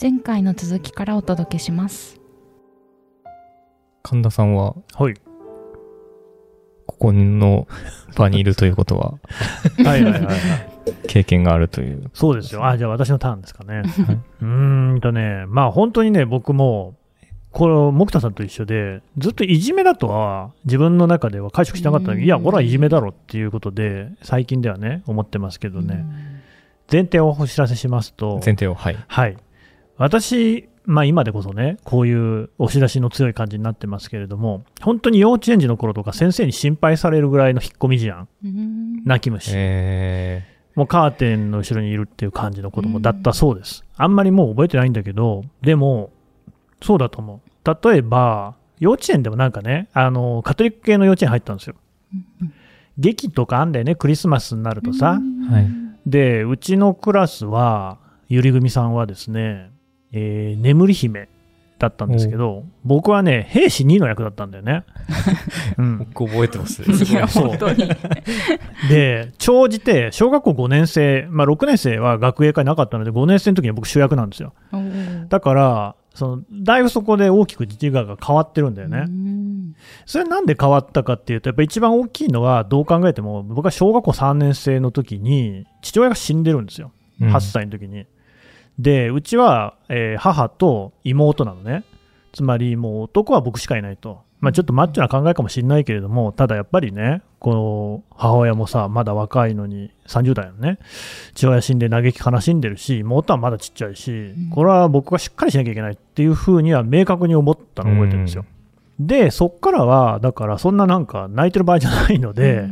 前回の続きからお届けします神田さんははい。ここの場にいるということは はいはいはいはい。経験があるという。そうですよ。あ、じゃあ私のターンですかね。うーんとね、まあ本当にね、僕も、これ、木田さんと一緒で、ずっといじめだとは自分の中では解釈しなかったんだけど、いや、これはいじめだろっていうことで、最近ではね、思ってますけどね。前提をお知らせしますと、前提を、はい。はい。私、まあ今でこそね、こういう押し出しの強い感じになってますけれども、本当に幼稚園児の頃とか先生に心配されるぐらいの引っ込み思案、うん泣き虫。えもうカーテンの後ろにいるっていう感じの子供だったそうです。あんまりもう覚えてないんだけど、でも、そうだと思う。例えば、幼稚園でもなんかね、あの、カトリック系の幼稚園入ったんですよ。劇とかあんだよね、クリスマスになるとさ。で、うちのクラスは、ゆり組さんはですね、えー眠り姫だったんですけど、僕はね、兵士2の役だったんだよね。うん、僕覚えてます ね。いやそう本当にで、長じて、小学校5年生、まあ、6年生は学芸会なかったので、5年生の時には僕主役なんですよ。だから、そのだいぶそこで大きく自我が変わってるんだよね。うんそれなんで変わったかっていうと、やっぱ一番大きいのは、どう考えても、僕は小学校3年生の時に、父親が死んでるんですよ。うん8歳の時に。で、うちは、えー母と妹なのね。つまり、もう男は僕しかいないと。まあ、ちょっとマッチョな考えかもしれないけれども、ただやっぱりね、この母親もさ、まだ若いのに、30代のね、父親死んで嘆き悲しんでるし、妹はまだちっちゃいし、これは僕がしっかりしなきゃいけないっていうふうには明確に思ったのを覚えてるんですよ。で、そっからは、だからそんななんか泣いてる場合じゃないので、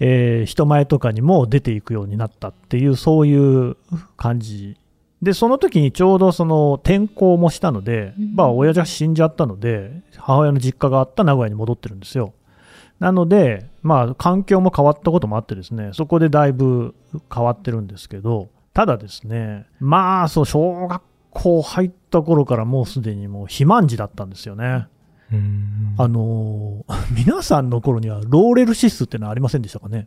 えー人前とかにも出ていくようになったっていう、そういう感じ。で、その時にちょうどその転校もしたので、うんまあ親父が死んじゃったので、母親の実家があった名古屋に戻ってるんですよ。なので、まあ環境も変わったこともあってですね、そこでだいぶ変わってるんですけど、ただですね、まあそう、小学校入った頃からもうすでにもう肥満児だったんですよね。うんあのー皆さんの頃にはローレルシスってのはありませんでしたかね？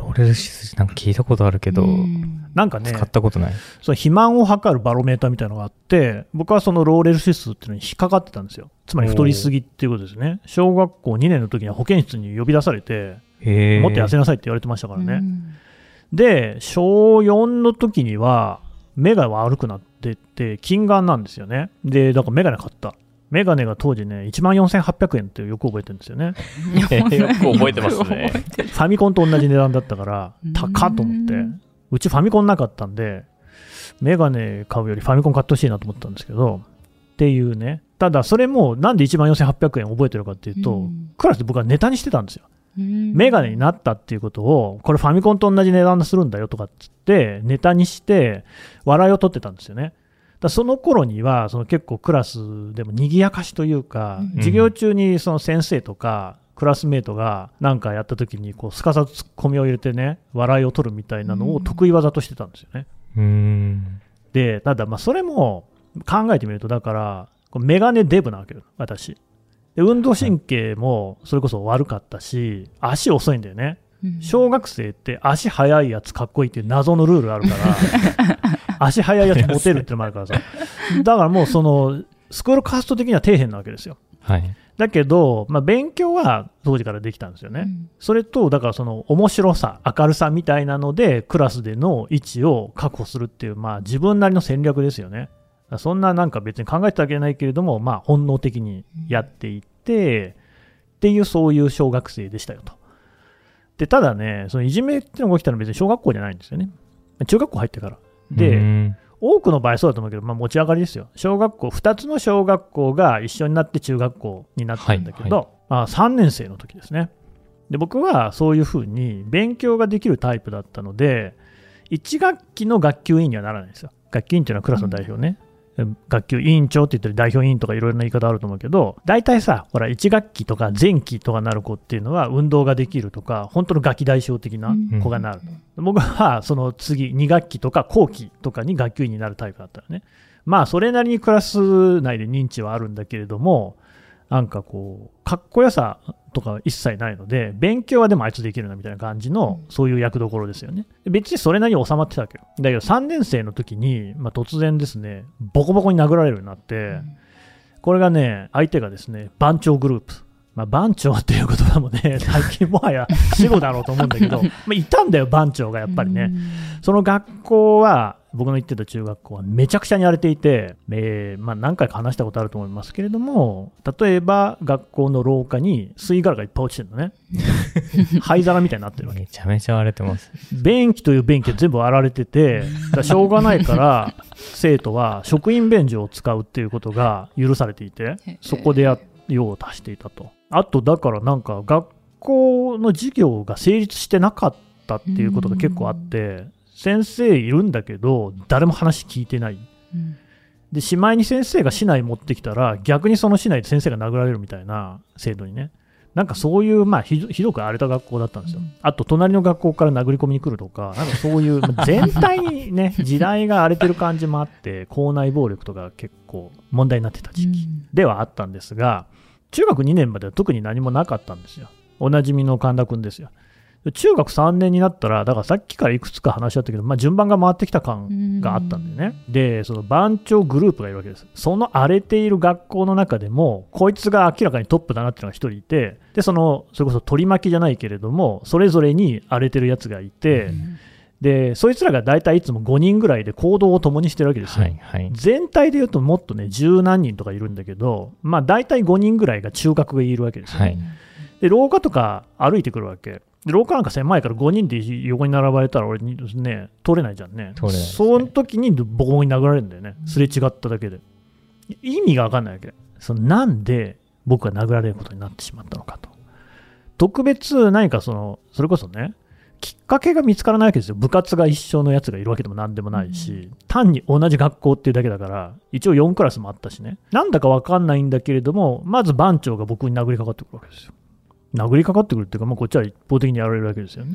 ローレルシスなんか聞いたことあるけど、うんなんかね使、ったことない。その肥満を測るバロメーターみたいなのがあって、僕はそのローレル指数っていうのに引っかかってたんですよ。つまり太りすぎっていうことですね。小学校2年の時には保健室に呼び出されて。もっと痩せなさいって言われてましたからね。うんで、小4の時には、目が悪くなってって、近眼なんですよね。で、だからメガネ買った。メガネが当時ね、1万4800円ってよく覚えてるんですよね。よく覚えてますね。ファミコンと同じ値段だったからうん、高っと思って、うちファミコンなかったんで、メガネ買うよりファミコン買ってほしいなと思ったんですけど、っていうね、ただそれもなんで1万4800円覚えてるかっていうと、うん。クラスで僕はネタにしてたんですよ。うん。メガネになったっていうことを、これファミコンと同じ値段するんだよとかっつって、ネタにして、笑いを取ってたんですよね。だその頃には、その結構クラスでも賑やかしというか、うん授業中にその先生とか、クラスメートが何かやった時にこうすかさずツッコミを入れてね笑いを取るみたいなのを得意技としてたんですよね。うん。でただまあそれも考えてみるとだからこうメガネデブなわけよ私で運動神経もそれこそ悪かったし足遅いんだよねうん小学生って足速いやつかっこいいっていう謎のルールあるから 足速いやつモテるってのもあるからさ だからもうそのスクールカースト的には底辺なわけですよはい。だけど、まあ、勉強は当時からできたんですよね、それと、だからその面白さ、明るさみたいなので、クラスでの位置を確保するっていう、まあ、自分なりの戦略ですよね。そんななんか別に考えてたわけじゃないけれども、まあ、本能的にやっていって、っていう、そういう小学生でしたよと。で、ただね、そのいじめっていうのが起きたのは別に小学校じゃないんですよね。中学校入ってから。で、うん多くの場合そうだと思うけど、まあ、持ち上がりですよ。小学校、2つの小学校が一緒になって中学校になったんだけど、はいまあ、3年生の時ですね。で僕はそういうふうに勉強ができるタイプだったので、1学期の学級委員にはならないんですよ。学級委員っていうのはクラスの代表ね。学級委員長って言ったり代表委員とかいろいろな言い方あると思うけど、大体さ、ほら、1学期とか前期とかなる子っていうのは運動ができるとか、本当のガキ大将的な子がなる。僕はその次、2学期とか後期とかに学級委員になるタイプだったらね。まあ、それなりにクラス内で認知はあるんだけれども、なんかこう、かっこよさとか一切ないので、勉強はでもあいつできるなみたいな感じの、そういう役どころですよね。別にそれなりに収まってたわけよ。だけど3年生の時に、まあ、突然ですね、ボコボコに殴られるようになって、これがね、相手がですね、番長グループ。まあ、番長っていう言葉もね、最近もはや死語だろうと思うんだけど、まあ、いたんだよ、番長がやっぱりね。その学校は、僕の行ってた中学校はめちゃくちゃに荒れていて、えーまあ、何回か話したことあると思いますけれども、例えば学校の廊下に吸い殻がいっぱい落ちてるのね。灰皿みたいになってるわけ。めちゃめちゃ荒れてます。便器という便器は全部割られてて、しょうがないから、生徒は職員便所を使うっていうことが許されていてへ、そこでや用を足していたと。あと、だからなんか、学校の授業が成立してなかったっていうことが結構あって、先生いるんだけど、誰も話聞いてない。うんで、しまいに先生が市内持ってきたら、逆にその市内で先生が殴られるみたいな制度にね。なんかそういう、まあひど、く荒れた学校だったんですよ。あと、隣の学校から殴り込みに来るとか、なんかそういう、まあ全体にね、時代が荒れてる感じもあって、校内暴力とか結構問題になってた時期ではあったんですが、中学2年までは特に何もなかったんですよ。おなじみの神田君ですよ。中学3年になったら、だからさっきからいくつか話し合ったけど、まあ、順番が回ってきた感があったんだよね。で、その番長グループがいるわけです。その荒れている学校の中でも、こいつが明らかにトップだなっていうのが一人いて、で、その、それこそ取り巻きじゃないけれども、それぞれに荒れてるやつがいて、で、そいつらが大体いつも5人ぐらいで行動を共にしてるわけですよ。はいはい。全体で言うともっとね、十何人とかいるんだけど、まあ大体5人ぐらいが中核がいるわけですよ、ねはい。で、廊下とか歩いてくるわけ。で廊下なんか狭いから5人で横に並ばれたら俺にね、通れないじゃんね。ねその時にボコボコに殴られるんだよね。すれ違っただけで。意味がわかんないわけ。そのなんで僕が殴られることになってしまったのかと。特別何かその、それこそね、きっかけが見つからないわけですよ。部活が一緒のやつがいるわけでも何でもないし、単に同じ学校っていうだけだから、一応4クラスもあったしね。なんだかわかんないんだけれども、まず番長が僕に殴りかかってくるわけですよ。殴りかかってくるっていうか、まあ、こっちは一方的にやられるわけですよね。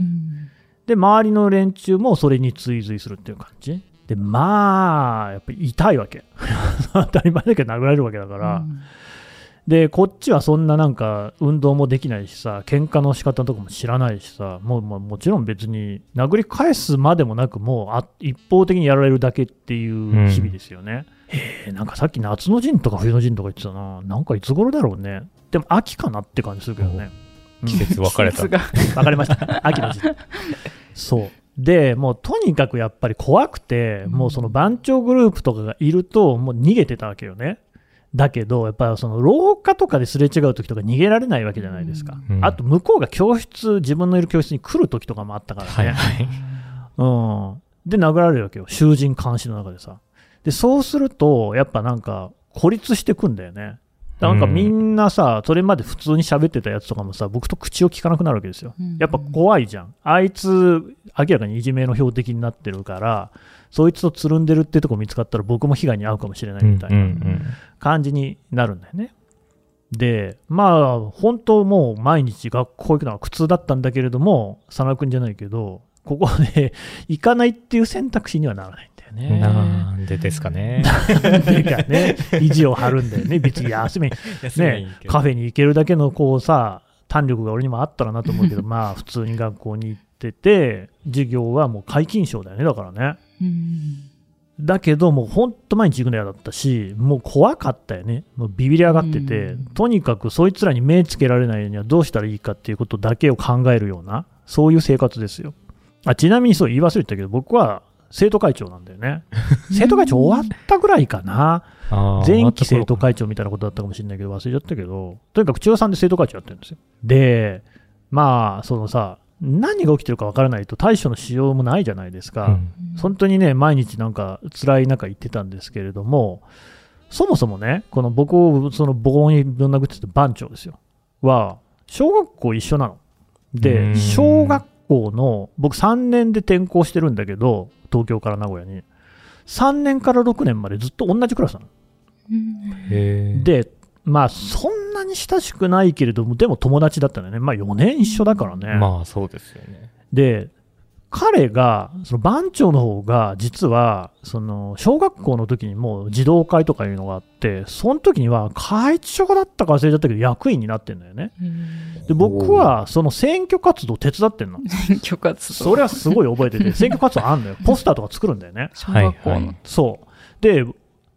で、周りの連中もそれに追随するっていう感じ。で、まあ、やっぱり痛いわけ。当たり前だけど殴られるわけだから。で、こっちはそんななんか運動もできないしさ、喧嘩の仕方とかも知らないしさ、もうもうもちろん別に殴り返すまでもなく、もうあ一方的にやられるだけっていう日々ですよね。えー、なんかさっき夏の陣とか冬の陣とか言ってたな。なんかいつ頃だろうね。でも秋かなって感じするけどね。季節分かれた。季節が 分かりました。秋の時期。そう。で、もうとにかくやっぱり怖くて、もうその番長グループとかがいると、もう逃げてたわけよね。だけど、やっぱりその廊下とかですれ違う時とか逃げられないわけじゃないですか。うんあと向こうが教室、自分のいる教室に来る時とかもあったからね。はいはい。うん。で、殴られるわけよ。囚人監視の中でさ。で、そうすると、やっぱなんか、孤立してくんだよね。なんかみんなさ、それまで普通に喋ってたやつとかもさ、僕と口を聞かなくなるわけですよ。やっぱ怖いじゃん。あいつ、明らかにいじめの標的になってるから、そいつとつるんでるってとこ見つかったら僕も被害に遭うかもしれないみたいな。感じになるんだよね。で、まあ、本当もう毎日学校行くのは苦痛だったんだけれども、佐野君じゃないけど、ここで 行かないっていう選択肢にはならないんだようん。ね。なんでですかね。てかね、意地を張るんだよね。別に休み、ね、カフェに行けるだけのこうさ、胆力が俺にもあったらなと思うけど、まあ普通に学校に行ってて、授業はもう皆勤賞だよね、だからね。だけど、もう本当毎日行くの嫌だったし、もう怖かったよね。もうビビり上がってて、うんとにかくそいつらに目つけられないにはどうしたらいいかっていうことだけを考えるような、そういう生活ですよ。あちなみにそう言い忘れてたけど、僕は生徒会長なんだよね。生徒会長終わったぐらいかな。前期生徒会長みたいなことだったかもしれないけど、忘れちゃったけど、とにかく中3で生徒会長やってるんですよ。で、まあ、そのさ、何が起きてるかわからないと対処のしようもないじゃないですか。うん本当にね、毎日なんか辛い中言ってたんですけれども、そもそもね、この僕をそのボにぶん殴ってた番長ですよ。は、小学校一緒なの。うで、ん小学校の、僕3年で転校してるんだけど、東京から名古屋に。3年から6年までずっと同じクラスなの。で、まあ、そんなに親しくないけれども、でも友達だったのね。まあ、4年一緒だからね。まあそうですよね。で、彼が、その番長の方が、実は、その、小学校の時にもう児童会とかいうのがあって、その時には会長だったか忘れちゃったけど、役員になってんだよね。で、僕は、その選挙活動手伝ってんの。選挙活動。それはすごい覚えてて、選挙活動あんのよ。ポスターとか作るんだよね。小学校の。そう。で、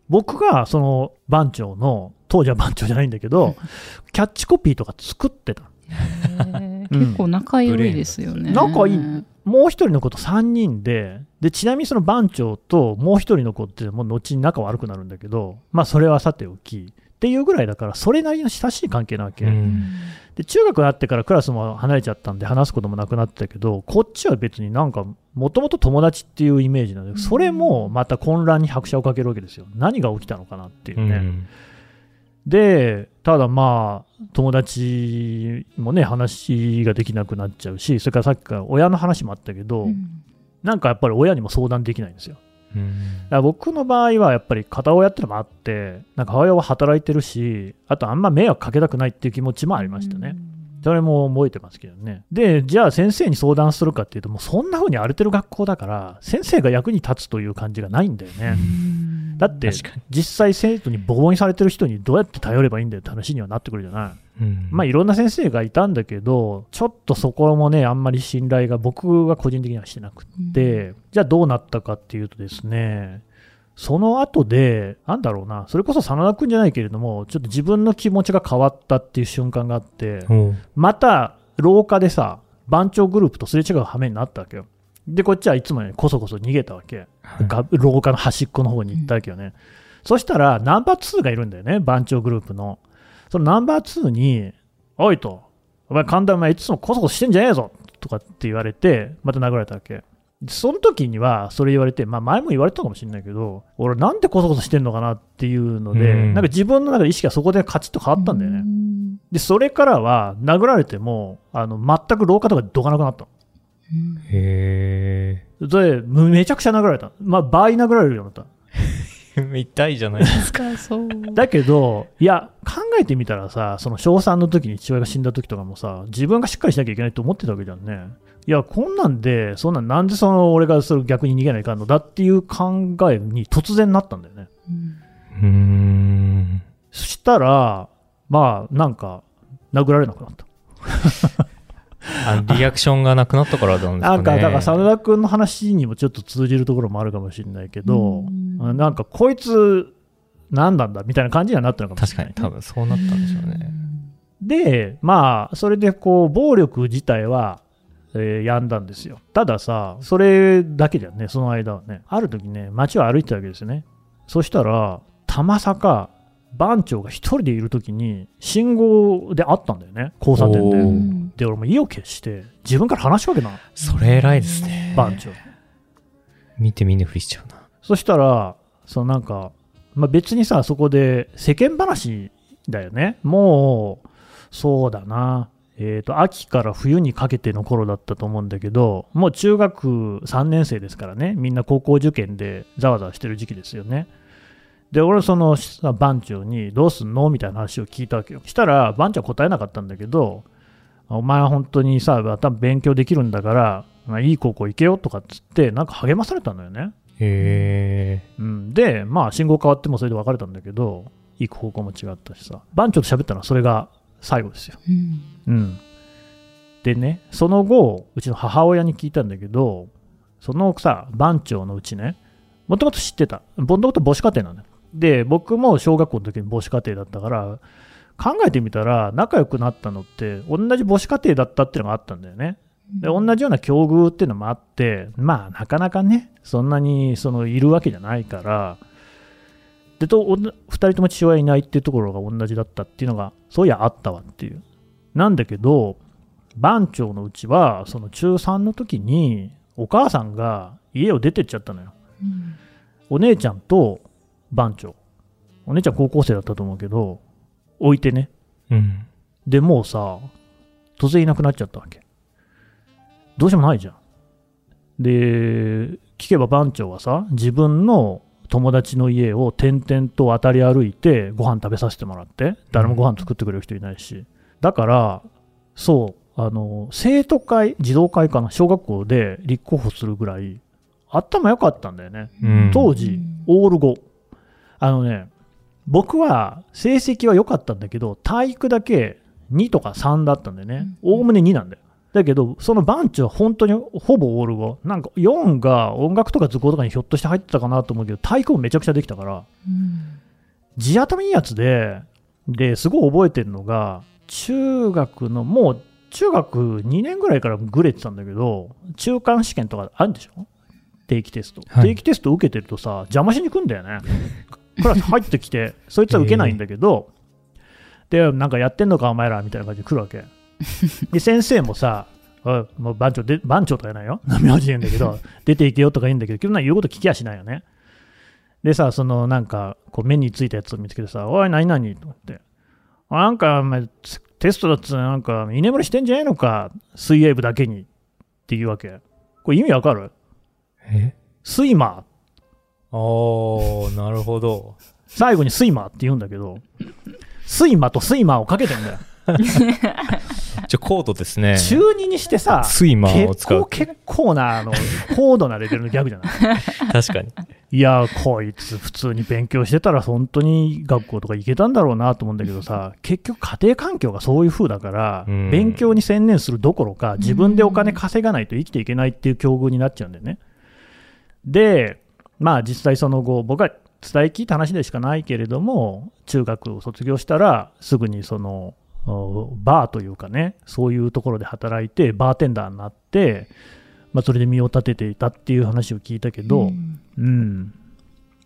僕がその番長の、当時は番長じゃないんだけど、キャッチコピーとか作ってた。結構仲良いですよね。仲いいもう一人の子と3人で、で、ちなみにその番長ともう一人の子って、もう後に仲悪くなるんだけど、まあそれはさておき、っていうぐらいだから、それなりの親しい関係なわけ。うんで、中学になってからクラスも離れちゃったんで話すこともなくなってたけど、こっちは別になんか、もともと友達っていうイメージなので、それもまた混乱に拍車をかけるわけですよ。何が起きたのかなっていうね。うんで、ただまあ、友達もね、話ができなくなっちゃうし、それからさっきから親の話もあったけど、うんなんかやっぱり親にも相談できないんですよ。うんだから僕の場合はやっぱり片親ってのもあって、なんか母親は働いてるし、あとあんま迷惑かけたくないっていう気持ちもありましたね。。それも覚えてますけどね。で、じゃあ先生に相談するかっていうと、もうそんな風に荒れてる学校だから、先生が役に立つという感じがないんだよね。だって実際生徒にボコにされてる人にどうやって頼ればいいんだよって話にはなってくるじゃない。うんまあいろんな先生がいたんだけど、ちょっとそこもね、あんまり信頼が僕は個人的にはしてなくて、じゃあどうなったかっていうとですね、その後で、なんだろうな、それこそ真田君じゃないけれども、ちょっと自分の気持ちが変わったっていう瞬間があって、おうまた廊下でさ、番長グループとすれ違う羽目になったわけよ。で、こっちはいつもよりこそこそ逃げたわけ。が廊下の端っこの方に行ったわけよね。そしたら、ナンバー2がいるんだよね、番長グループの。そのナンバー2に、おいと、お前、神田お前いつもこそこそしてんじゃねえぞとかって言われて、また殴られたわけ。でその時には、それ言われて、まあ前も言われたかもしれないけど、俺なんでこそこそしてんのかなっていうので、うんなんか自分の中で意識がそこでカチッと変わったんだよね。で、それからは、殴られても、あの、全く廊下とかでどかなくなったへの。それ、めちゃくちゃ殴られた。まあ、倍殴られるようになった。え。痛いじゃないですか。かそう。だけど、いや、考えてみたらさ、その小3の時に父親が死んだ時とかもさ、自分がしっかりしなきゃいけないと思ってたわけじゃんね。いや、こんなんで、そんなんなんでその俺がそれ逆に逃げないかんのだっていう考えに突然なったんだよね。うん。そしたら、まあ、なんか、殴られなくなった。あリアクションがなくなったからなんですかね。なんか、だから、真田君の話にもちょっと通じるところもあるかもしれないけど、うんなんか、こいつ、何なんだみたいな感じにはなったのかもしれない。確かに多分そうなったんでしょうね。で、まあ、それでこう、暴力自体は、えーやんだんですよ。たださ、それだけじゃね、その間はね、ある時ね、街を歩いてたわけですよね。そしたら、たまさか、番長が一人でいる時に、信号で会ったんだよね、交差点で。で、俺も意を決して、自分から話しかけたの、それ偉いですね。番長。見て見ぬふりしちゃうな。そしたら、そのなんか、まあ、別にさ、そこで世間話だよね。もう、そうだな。えっ、と、秋から冬にかけての頃だったと思うんだけど、もう中学3年生ですからね、みんな高校受験でざわざわしてる時期ですよね。で、俺、そのさ番長に、どうすんのみたいな話を聞いたわけよ。したら、番長は答えなかったんだけど、お前は本当にさ、多分勉強できるんだから、まあ、いい高校行けよとかっつって、なんか励まされたのよね。へうん、で、まあ、信号変わってもそれで別れたんだけど、行く方向も違ったしさ、番長と喋ったのはそれが最後ですよ。うんうん。でね、その後、うちの母親に聞いたんだけど、そのさ、番長のうちね、もともと知ってた。もともと母子家庭なんだよ。で、僕も小学校の時に母子家庭だったから、考えてみたら、仲良くなったのって、同じ母子家庭だったっていうのがあったんだよね。で同じような境遇っていうのもあって、まあ、なかなかね、そんなにそのいるわけじゃないから、でとおん2人とも父親いないっていうところが同じだったっていうのが、そういやあったわっていう。なんだけど、番長のうちは、その中3の時に、お母さんが家を出てっちゃったのよ。うんお姉ちゃんと番長。お姉ちゃん高校生だったと思うけど、置いてね。え。うん。で、もうさ、突然いなくなっちゃったわけ。どうしようもないじゃん。で、聞けば番長はさ、自分の友達の家を転々と渡り歩いて、ご飯食べさせてもらって、誰もご飯作ってくれる人いないし。だから、そう、あの生徒会、児童会かな、小学校で立候補するぐらい、頭良かったんだよね、うん、当時、オール5。あのね、僕は成績は良かったんだけど、体育だけ2とか3だったんだよね、おおむね2なんだよ。だけど、その番長は本当にほぼオール5、なんか4が音楽とか図工とかにひょっとして入ってたかなと思うけど、体育もめちゃくちゃできたから、うん、地頭いいやつで、ですごい覚えてるのが、中学の、もう中学2年ぐらいからグレてたんだけど、中間試験とかあるんでしょ？定期テスト、はい、定期テスト受けてるとさ、邪魔しに来んだよね。クラス入ってきて、そいつは受けないんだけど、で、なんかやってんのか、お前らみたいな感じで来るわけ。で、先生もさ、もう番長で、番長とか言わないよ。名字言うんだけど、出ていけよとか言うんだけど、基本言うこと聞きやしないよね。でさ、そのなんか、こう目についたやつを見つけてさ、おい、何々と思って、なんか、テストだっつなんか、居眠りしてんじゃないのか、水泳部だけにっていうわけ。これ意味わかる？え？スイマー。あー、なるほど。最後にスイマーって言うんだけど、睡魔とスイマーをかけてんだよ。じゃ高度ですね。中2にしてさ、スイマーを使う。結構な、あの、高度なレベルのギャグじゃない？確かに。いや、こいつ、普通に勉強してたら、本当に学校とか行けたんだろうなと思うんだけどさ、結局、家庭環境がそういう風だから、勉強に専念するどころか、自分でお金稼がないと生きていけないっていう境遇になっちゃうんだよね。で、まあ、実際その後、僕は伝え聞いた話でしかないけれども、中学を卒業したら、すぐにその、バーというかね、そういうところで働いて、バーテンダーになって、まあ、それで身を立てていたっていう話を聞いたけど、うん、うん、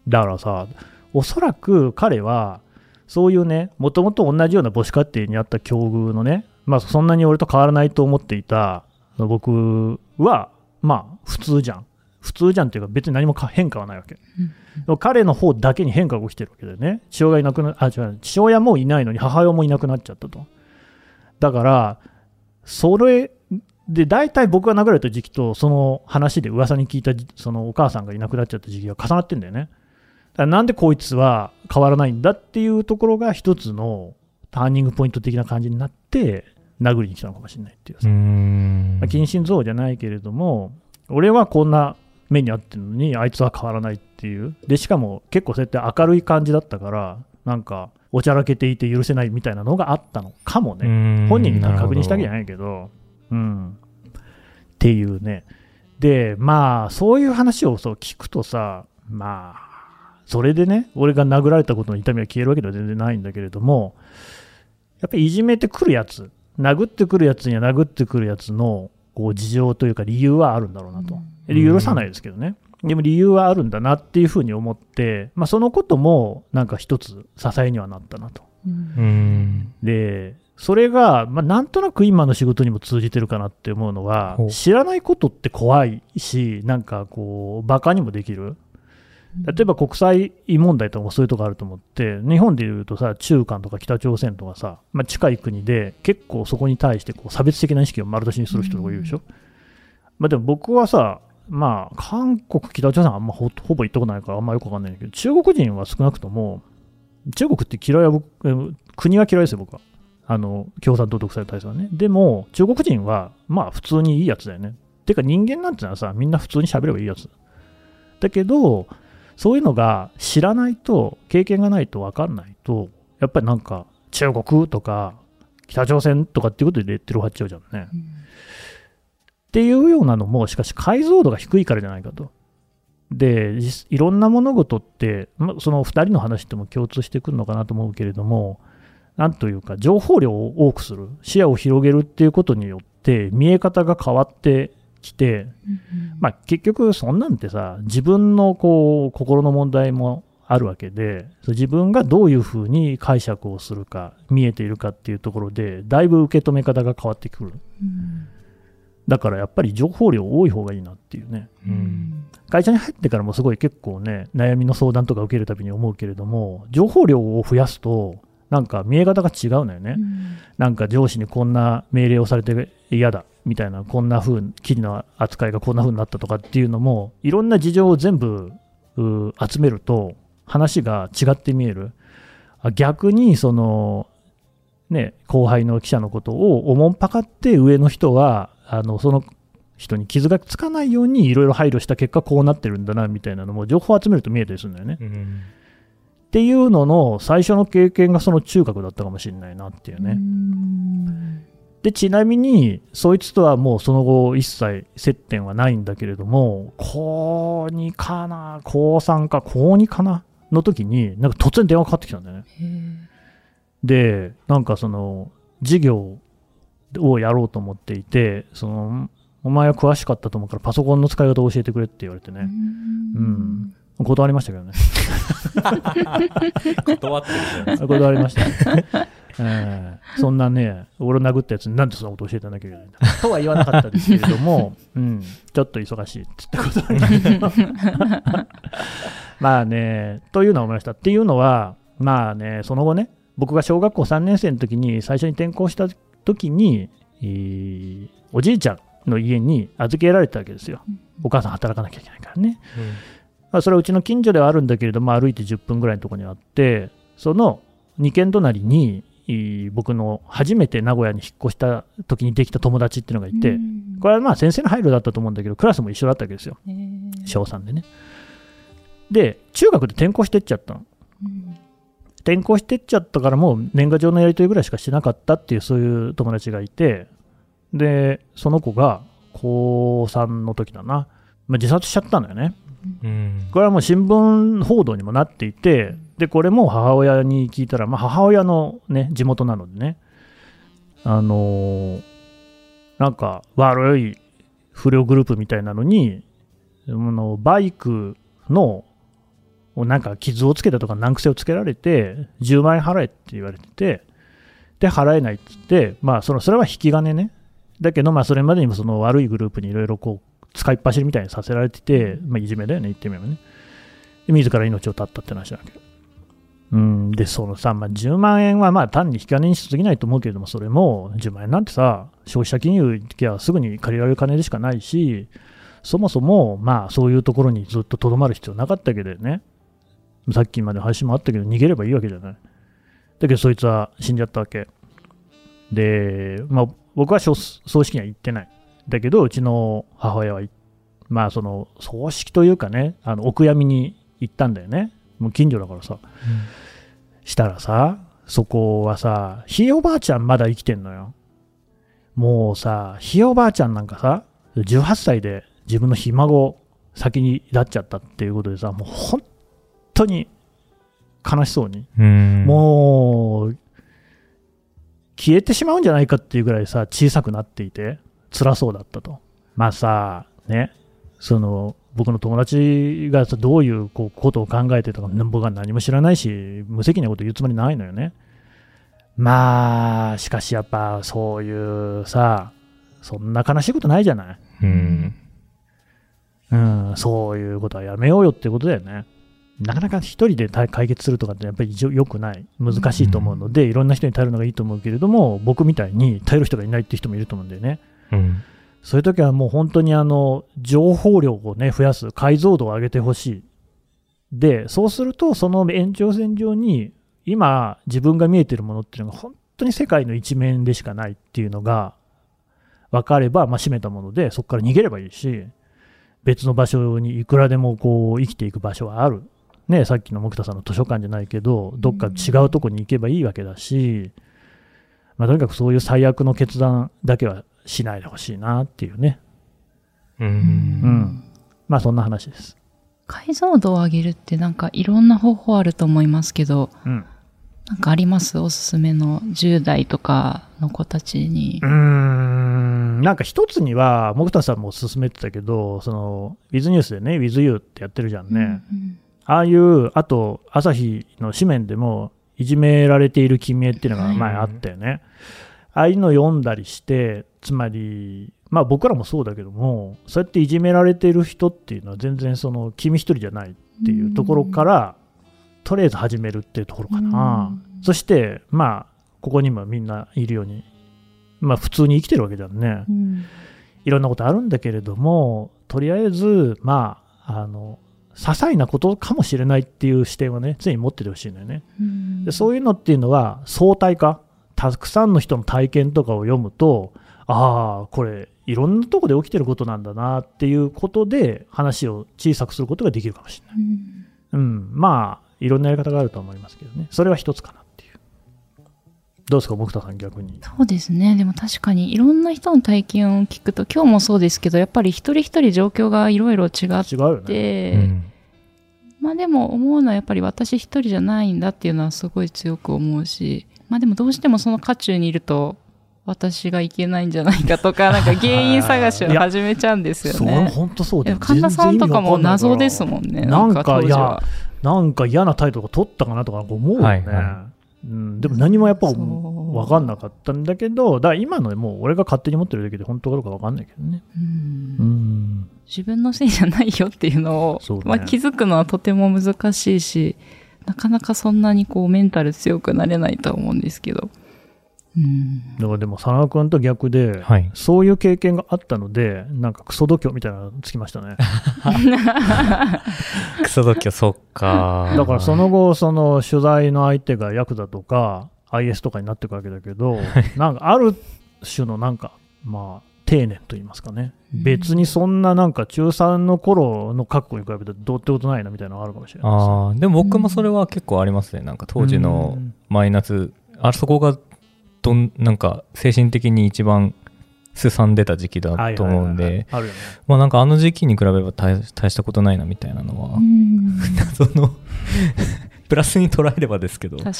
だからさ、おそらく彼は、そういうね、もともと同じような母子家庭にあった境遇のね、まあ、そんなに俺と変わらないと思っていた僕は、まあ、普通じゃん。普通じゃんっていうか、別に何も変化はないわけ。うん、彼の方だけに変化が起きてるわけだよね。父親いなくなあ違う父親もいないのに母親もいなくなっちゃったと。だから、それで、大体僕が殴られた時期と、その話で噂に聞いたそのお母さんがいなくなっちゃった時期が重なってんだよね。だからなんでこいつは変わらないんだっていうところが一つのターニングポイント的な感じになって、殴りに来たのかもしれないっていうさ。まあ、近親像じゃないけれども、俺はこんな目に遭ってるのに、あいつは変わらないっていう。で、しかも結構そうやって明るい感じだったから、なんか、おちゃらけていて許せないみたいなのがあったのかもね。本人に確認したわけじゃないけど、うん。っていうね。で、まあ、そういう話をそう聞くとさ、まあ、それでね、俺が殴られたことの痛みが消えるわけでは全然ないんだけれども、やっぱりいじめてくるやつ、殴ってくるやつには殴ってくるやつのこう事情というか理由はあるんだろうなと。許さないですけどね。でも理由はあるんだなっていうふうに思って、まあ、そのこともなんか一つ支えにはなったなと。で、それが、まあ、なんとなく今の仕事にも通じてるかなって思うのは、知らないことって怖いし、なんかこう、バカにもできる。例えば国際問題とかもそういうとこあると思って、日本でいうとさ、中韓とか北朝鮮とかさ、まあ、近い国で結構そこに対してこう差別的な意識を丸出しにする人とかいるでしょ？まあ、でも僕はさ、まあ、韓国、北朝鮮はあんまほほぼ行ったことないからあんまよくわかんないけど、中国人は少なくとも、中国って嫌いは僕、国は嫌いですよ、僕は。あの共産党独裁体制はね。でも、中国人は、まあ、普通にいいやつだよね。てか、人間なんてのはさ、みんな普通に喋ればいいやつ。だけど、そういうのが知らないと、経験がないと分かんないと、やっぱりなんか、中国とか、北朝鮮とかっていうことでレッテルを貼っちゃうじゃんね。うん、っていうようなのも、しかし解像度が低いからじゃないかと。で、いろんな物事って、ま、その2人の話っても共通してくるのかなと思うけれども、なんというか、情報量を多くする、視野を広げるっていうことによって、見え方が変わってきて、まあ、結局、そんなんてさ、自分のこう心の問題もあるわけで、自分がどういうふうに解釈をするか、見えているかっていうところで、だいぶ受け止め方が変わってくる。だからやっぱり情報量多い方がいいなっていうね、うん、会社に入ってからもすごい結構ね、悩みの相談とか受けるたびに思うけれども、情報量を増やすと、なんか見え方が違うのよね、うん、なんか上司にこんな命令をされて嫌だみたいな、こんな風記事の扱いがこんな風になったとかっていうのも、いろんな事情を全部集めると、話が違って見える。逆にそのね、後輩の記者のことをおもんぱかって上の人はあのその人に傷がつかないようにいろいろ配慮した結果こうなってるんだなみたいなのも情報を集めると見えたりするんだよね。うんっていうのの最初の経験がその中学だったかもしれないなっていうね。でちなみにそいつとはもうその後一切接点はないんだけれども高2かな高3か高2かなの時になんか突然電話かかってきたんだよね。でなんかその授業をやろうと思っていてそのお前は詳しかったと思うからパソコンの使い方を教えてくれって言われてね、うん、断りましたけどね。断ってるじゃないですか。断りました、ね。えーそんなね俺を殴ったやつになんでそんなこと教えてなきゃいけ？ないんだとは言わなかったですけれども、うん、ちょっと忙しいっつって断りまあねというのは思いました。っていうのはまあねその後ね僕が小学校3年生の時に最初に転校した時に、えーおじいちゃんの家に預けられたわけですよ。お母さん働かなきゃいけないからねまあ、それはうちの近所ではあるんだけれども、歩いて10分ぐらいのところにあって、その2軒隣に、僕の初めて名古屋に引っ越した時にできた友達っていうのがいて、これはまあ先生の配慮だったと思うんだけど、クラスも一緒だったわけですよ、小3でね。で、中学で転校してっちゃったの。転校してっちゃったからもう年賀状のやり取りぐらいしかしてなかったっていうそういう友達がいてでその子が高3の時だな、まあ、自殺しちゃったんだよねうんこれはもう新聞報道にもなっていて、でこれも母親に聞いたら、まあ、母親の、ね、地元なのでね、あのーなんか悪い不良グループみたいなのに、のバイクのなんか傷をつけたとか難癖をつけられて、10万円払えって言われてて、で、払えないって言って、まあ、そのそれは引き金ね。だけど、まあ、それまでにもその悪いグループにいろいろこう使いっ走りみたいにさせられてて、まあ、いじめだよね、言ってみればね。で、自ら命を絶ったって話だけど。うん、で、そのさ、まあ、10万円はまあ単に引き金にしすぎないと思うけれども、それも10万円なんてさ、消費者金融きはすぐに借りられる金でしかないし、そもそも、まあ、そういうところにずっととどまる必要なかったけどね。さっきまで配信もあったけど、逃げればいいわけじゃない。だけど、そいつは死んじゃったわけ。で、まあ、僕は葬葬式には行ってない。だけど、うちの母親は、まあ、その、葬式というかね、あの、お悔やみに行ったんだよね。もう近所だからさ。したらさ、そこはさ、ひいおばあちゃんまだ生きてんのよ。もうさ、ひいおばあちゃんなんかさ、18歳で自分のひ孫先になっちゃったっていうことでさ、もう本当に悲しそうに、うんもう、消えてしまうんじゃないかっていうぐらいさ、小さくなっていて、辛そうだったと。まあさ、ね、その、僕の友達がさどういうこうことを考えてたか、僕は何も知らないし、無責任なこと言うつもりないのよね。まあ、しかしやっぱそういうさ、そんな悲しいことないじゃない。うんうん、そういうことはやめようよってことだよね。なかなか一人で解解決するとかってやっぱり良くない、難しいと思うので、いろんな人に頼るのがいいと思うけれども、僕みたいに頼る人がいないっていう人もいると思うんだよね。うんそういう時はもう本当にあの情報量をね、増やす、解像度を上げてほしい。で、そうすると、その延長線上に、今、自分が見えてるものっていうのが本当に世界の一面でしかないっていうのが分かれば、まあ、閉めたもので、そこから逃げればいいし、別の場所にいくらでもこう生きていく場所はある。ね、さっきの木田さんの図書館じゃないけど、どっか違うとこに行けばいいわけだし、まあ、とにかくそういう最悪の決断だけはしないでほしいなっていうね。ううんん。まあそんな話です。解像度を上げるってなんかいろんな方法あると思いますけど、うん。なんかあります？おすすめの10代とかの子たちにうー。ん。なんか一つには、木田さんも勧めてたけど、その、ウィズニュースでね、WithYou ってやってるじゃんね。うんああいう、あと、朝日の紙面でも、いじめられている君へっていうのが前あったよね。ああいうの読んだりして、つまり、まあ僕らもそうだけども、そうやっていじめられている人っていうのは全然その、君一人じゃないっていうところから、とりあえず始めるっていうところかな。そして、まあ、ここにもみんないるように、まあ普通に生きてるわけじゃんね。うんいろんなことあるんだけれども、とりあえず、まあ、あの、些細なことかもしれないっていう視点をね、常に持っててほしいんだよね。うんでそういうのっていうのは相対化、たくさんの人の体験とかを読むと、ああ、これ、いろんなとこで起きてることなんだなっていうことで、話を小さくすることができるかもしれない。うんうん、まあ、いろんなやり方があると思いますけどね、それは一つかなっていう。どうですか、木田さん、逆に。そうですね。でも確かにいろんな人の体験を聞くと、今日もそうですけど、やっぱり一人一人状況がいろいろ違っ違うよね。て、うんまあでも思うのはやっぱり私一人じゃないんだっていうのはすごい強く思うし、まあでもどうしてもその渦中にいると、私がいけないんじゃないかとか、なんか原因探しを始めちゃうんですよそう、ね。本当そうだよいや神田さんとかも謎ですん。もんね。なんか当時はなんか嫌な態度が取ったかなとか思うよね。はいはうん、でも何もやっぱ分かんなかったんだけど、だから今のもう俺が勝手に持ってるだけで本当かどうか分かんないけどね。自分のせいじゃないよっていうのをねまあ、気づくのはとても難しいしなかなかそんなにこうメンタル強くなれないとは思うんですけど、うん、だからでも佐野君と逆で、はい。そういう経験があったので、なんかクソ度胸みたいなのがつきましたね。クソドキョ、そっか。だからその後、その取材の相手がヤクザとか IS とかになっていくわけだけど、なんかある種のなんか、まあ、丁寧と言いますかね、うん別にそんななんか中3の頃の覚悟に比べてどうってことないなみたいなのがあるかもしれないですねああ、でも僕もそれは結構ありますね。なんか当時のうんマイナス、あそこがどん、なんか精神的に一番すさんでた時期だと思うんで、あるよね。まあなんかあの時期に比べれば大大したことないなみたいなのは、その、プラスに捉えればですけど、確か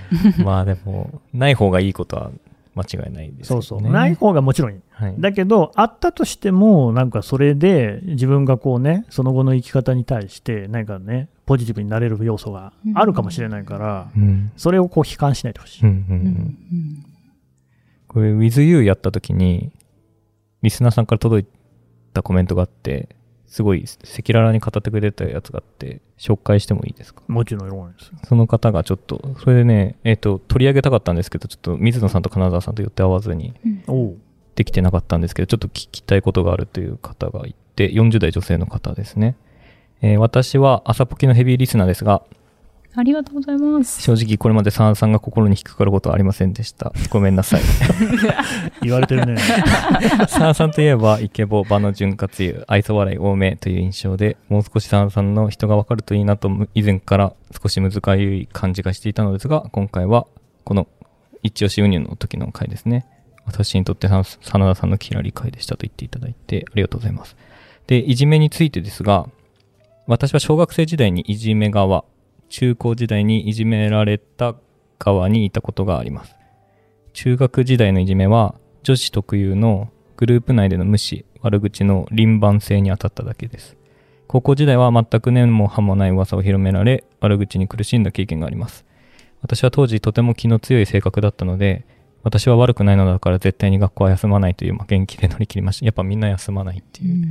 まあでも、ない方がいいことは間違いないですよね。そうそう。ない方がもちろんいい。はい。だけど、あったとしても、なんかそれで自分がこうね、その後の生き方に対して、何かね、ポジティブになれる要素があるかもしれないから、うん。それをこう悲観しないでほしい。うんうんうに、うんん。これ、WithYou やった時に、リスナーさんから届いたコメントがあって、すごい赤裸々に語ってくれてたやつがあって、紹介してもいいですか？もちろんよろないですよ。その方がちょっと、それでね、えっ、と、取り上げたかったんですけど、ちょっと水野さんと金沢さんと寄って合わずにできてなかったんですけど、ちょっと聞きたいことがあるという方がいて、40代女性の方ですね。えー私は朝ポキのヘビーリスナーですが、ありがとうございます。正直これまでサンさんが心に引っかかることはありませんでした。ごめんなさい。言われてるね。サンさんといえば、イケボ、場の潤滑油、愛想笑い多めという印象で、もう少しサンさんの人がわかるといいなと、以前から少し難しい感じがしていたのですが、今回は、この、一押し輸入の時の回ですね。私にとってサン真田さんのキラリ回でしたと言っていただいて、ありがとうございます。で、いじめについてですが、私は小学生時代にいじめ側、中高時代にいじめられた側にいたことがあります。中学時代のいじめは、女子特有のグループ内での無視、悪口の輪番性に当たっただけです。高校時代は全く根も葉もない噂を広められ、悪口に苦しんだ経験があります。私は当時とても気の強い性格だったので、私は悪くないのだから絶対に学校は休まないという、まあ、元気で乗り切りました。やっぱみんな休まないっていう。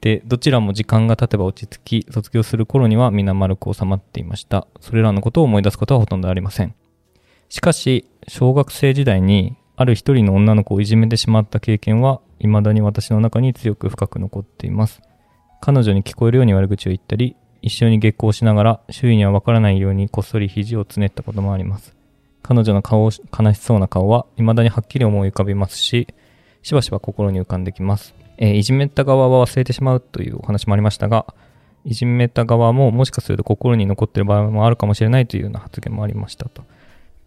で、どちらも時間が経てば落ち着き、卒業する頃には皆丸く収まっていました。それらのことを思い出すことはほとんどありません。しかし、小学生時代に、ある一人の女の子をいじめてしまった経験は、未だに私の中に強く深く残っています。彼女に聞こえるように悪口を言ったり、一緒に下校しながら、周囲にはわからないようにこっそり肘をつねったこともあります。彼女の顔、悲しそうな顔は、未だにはっきり思い浮かびますし、しばしば心に浮かんできます。えーいじめた側は忘れてしまうというお話もありましたが、いじめた側ももしかすると心に残っている場合もあるかもしれないというような発言もありましたと。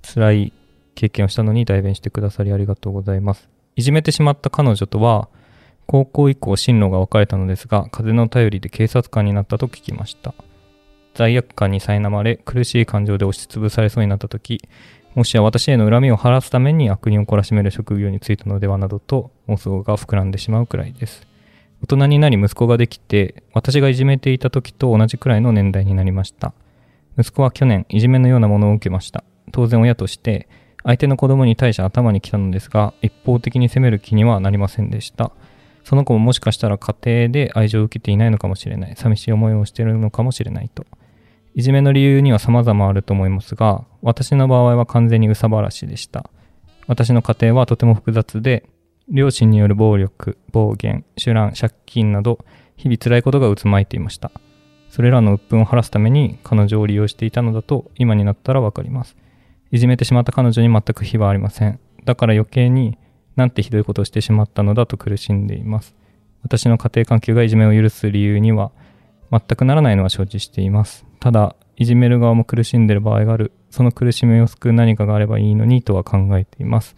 辛い経験をしたのに代弁してくださりありがとうございます。いじめてしまった彼女とは、高校以降進路が分かれたのですが、風の頼りで警察官になったと聞きました。罪悪感に苛まれ、苦しい感情で押しつぶされそうになった時、もしや私への恨みを晴らすために悪人を懲らしめる職業に就いたのではなどと妄想が膨らんでしまうくらいです。大人になり息子ができて、私がいじめていた時と同じくらいの年代になりました。息子は去年、いじめのようなものを受けました。当然親として、相手の子供に対して頭に来たのですが、一方的に責める気にはなりませんでした。その子ももしかしたら家庭で愛情を受けていないのかもしれない。寂しい思いをしているのかもしれないと。いじめの理由には様々あると思いますが、私の場合は完全に憂さ晴らしでした。私の家庭はとても複雑で、両親による暴力、暴言、酒乱、借金など、日々辛いことが渦巻いていました。それらの鬱憤を晴らすために彼女を利用していたのだと今になったらわかります。いじめてしまった彼女に全く非はありません。だから余計になんてひどいことをしてしまったのだと苦しんでいます。私の家庭環境がいじめを許す理由には全くならないのは承知しています。ただ、いじめる側も苦しんでいる場合がある。その苦しみを救う何かがあればいいのにとは考えています。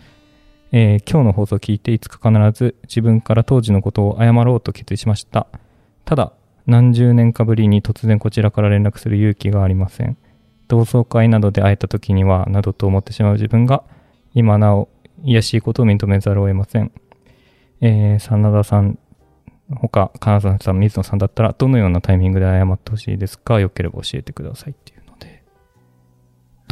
えー今日の放送を聞いていつか必ず自分から当時のことを謝ろうと決意しました。ただ、何十年かぶりに突然こちらから連絡する勇気がありません。同窓会などで会えた時には、などと思ってしまう自分が、今なお、癒しいことを認めざるを得ません。えー、真田さん、他、金沢さん、水野さんだったら、どのようなタイミングで謝ってほしいですか？よければ教えてくださいって。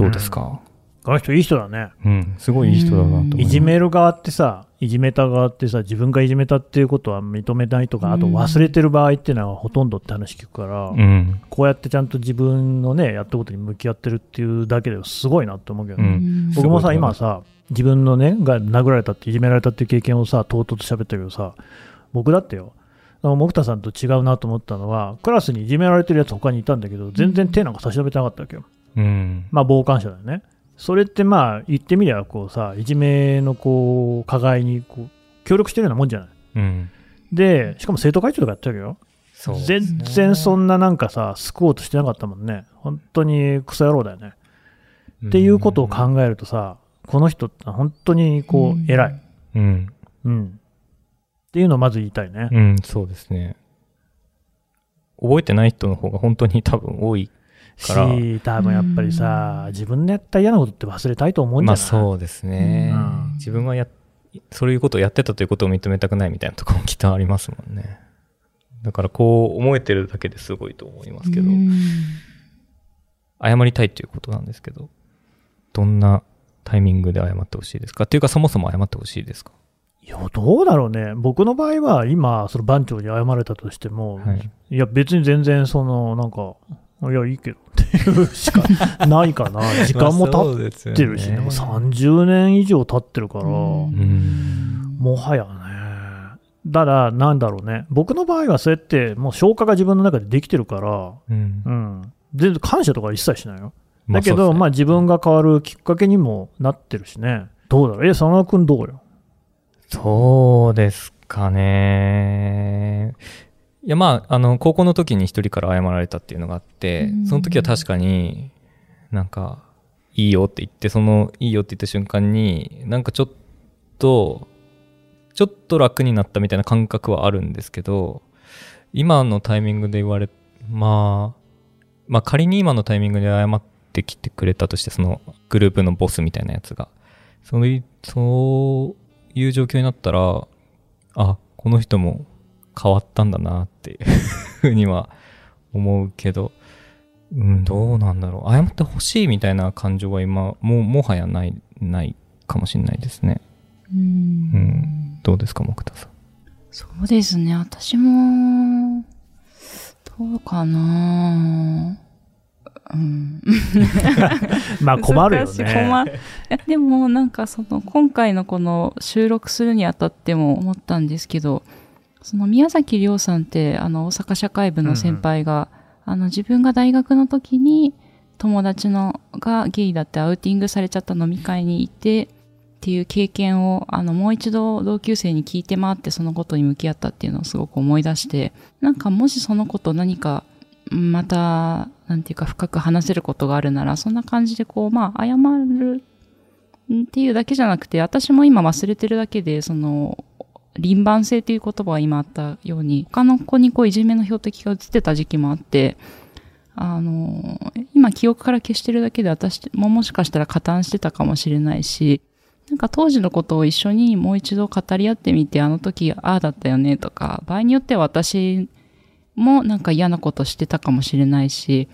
どうですか？この人いい人だね。うん、すごいいい人だなと思い。いじめる側ってさ、いじめた側ってさ、自分がいじめたっていうことは認めないとか、あと忘れてる場合っていうのはほとんどって話聞くから、うん。こうやってちゃんと自分のね、やったことに向き合ってるっていうだけですごいなって思うけどうね。ん。僕もさ、今さ、自分のね、が殴られたって、いじめられたっていう経験をさ、とうとうと喋ったけどさ、僕だってよ、あの木田さんと違うなと思ったのは、クラスにいじめられてるやつ他にいたんだけど、全然手なんか差し伸べてなかったわけよ。うん。まあ、傍観者だよね。それってまあ、言ってみりゃ、こうさ、いじめのこう、加害にこう協力してるようなもんじゃない。うん。で、しかも生徒会長とかやってるわけよ。そう。全然そんななんかさ、救おうとしてなかったもんね。本当にクソ野郎だよね。っていうことを考えるとさ、この人って本当にこうんう、偉い。うん。うん。っていうのをまず言いたいね。うん、そうですね。覚えてない人の方が本当に多分多い。からし、多分やっぱりさ、自分でやった嫌なことって忘れたいと思うんじまあゃない？そうですねうん。自分はや、そういうことをやってたということを認めたくないみたいなところもきっとありますもんね。だからこう思えてるだけですごいと思いますけどう、ん謝りたいということなんですけど、どんなタイミングで謝ってほしいですか？っていうかそもそも謝ってほしいですか？いや、どうだろうね。僕の場合は、今、その番長に謝れたとしても、はい。いや、別に全然、その、なんか、いや、いいけどっていうしかないかな。時間も経っっててるしね、もう30年以上経ってるから。もはやね。だから、なんだろうね。僕の場合はそうやって、もう消化が自分の中でできてるから、うんう。ん。全然感謝とか一切しないよ。まあだけど、そうですねまあ自分が変わるきっかけにもなってるしね。どうだろう？え、佐野君どうよ？そうですかね。いや、まあ、あの、高校の時に一人から謝られたっていうのがあってうん、その時は確かに、なんか、いいよって言って、その、いいよって言った瞬間に、なんかちょっと、ちょっと楽になったみたいな感覚はあるんですけど、今のタイミングで言われ、まあ、まあ仮に今のタイミングで謝ってきてくれたとして、そのグループのボスみたいなやつが、そういう、そういう状況になったら、あ、この人も変わったんだなっていう ふうには思うけど、うん、どうなんだろう。謝ってほしいみたいな感情は今、もう、もはやない、ないかもしれないですね。うんうんどうですか、木田さん？そうですね。私も、どうかなうん。まあ困るよね。でもなんかその今回のこの収録するにあたっても思ったんですけどその宮崎亮さんってあの大阪社会部の先輩が、あの自分が大学の時に友達のがゲイだってアウティングされちゃった飲み会に行ってっていう経験をあのもう一度同級生に聞いて回ってそのことに向き合ったっていうのをすごく思い出してなんかもしそのこと何かうんまたなんていうか深く話せることがあるならそんな感じでこうまあ謝るっていうだけじゃなくて私も今忘れてるだけでその輪番性という言葉が今あったように他の子にこういじめの標的が移ってた時期もあってあの今記憶から消してるだけで私ももしかしたら加担してたかもしれないしなんか当時のことを一緒にもう一度語り合ってみてあの時ああだったよねとか場合によっては私もなんか嫌なことしてたかもしれないし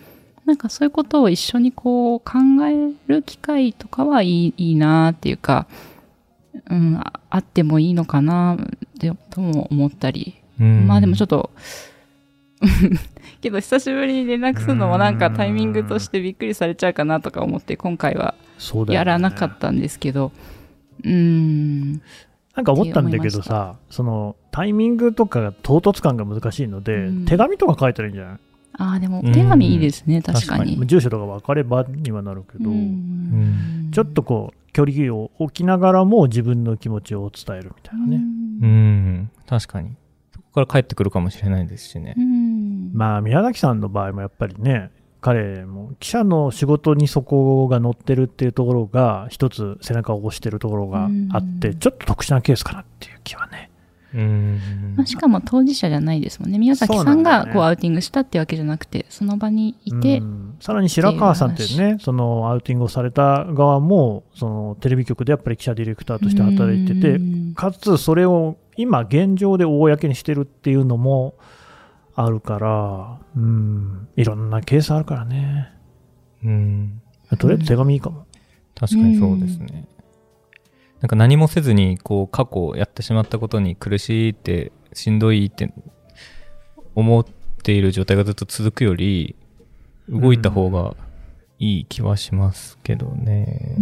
なんかそういうことを一緒にこう考える機会とかはいいいいなっていうか、うん、ああってもいいのかなってとも思ったり、まあでもちょっと、と けど久しぶりに連絡するのもなんかタイミングとしてびっくりされちゃうかなとか思って今回はやらなかったんですけど、うーん、なんか思ったんだけどさ、そのタイミングとかが唐突感が難しいので、うん。手紙とか書いたらいいんじゃない？ああでもお手紙いいですね、確かに。住所とか分かればにはなるけど、ちょっとこう、距離を置きながらも自分の気持ちを伝えるみたいなね。うん。確かに。そこから帰ってくるかもしれないですしねう。んまあ、宮崎さんの場合もやっぱりね、彼も記者の仕事にそこが乗ってるっていうところが、一つ背中を押してるところがあって、うんちょっと特殊なケースかなっていう気はね。うん。まあ、しかも当事者じゃないですもんね。宮崎さんがこうアウティングしたっていうわけじゃなくて、その場にいて、うんさらに白川さんっていうね、そのアウティングをされた側も、そのテレビ局でやっぱり記者ディレクターとして働いててう、んかつそれを今現状で公にしてるっていうのもあるから、うん、いろんなケースあるからね。うん。とりあえず手紙いいかも。確かにそうですね。なんか何もせずに、こう、過去やってしまったことに苦しいって、しんどいって思っている状態がずっと続くより、動いた方がいい気はしますけどね。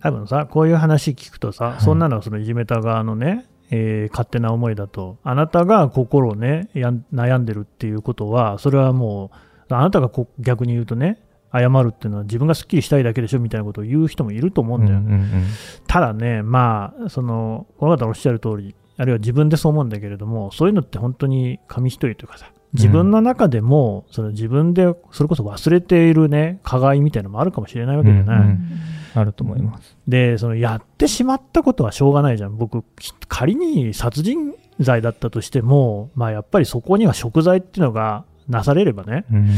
多分さ、こういう話聞くとさ、いそんなのはそのいじめた側のね、えー勝手な思いだと、あなたが心をね、悩んでるっていうことは、それはもう、あなたがこ逆に言うとね、謝るっていうのは自分がすっきりしたいだけでしょみたいなことを言う人もいると思うんだよ。うんうんただね、まあ、その、この方のおっしゃる通り、あるいは自分でそう思うんだけれども、そういうのって本当に紙一重というかさ、自分の中でも、その自分でそれこそ忘れているね、加害みたいなのもあるかもしれないわけじゃない。うんうんあると思います。で、そのやってしまったことはしょうがないじゃん。僕、き仮に殺人罪だったとしても、まあやっぱりそこには贖罪っていうのがなされればね、うん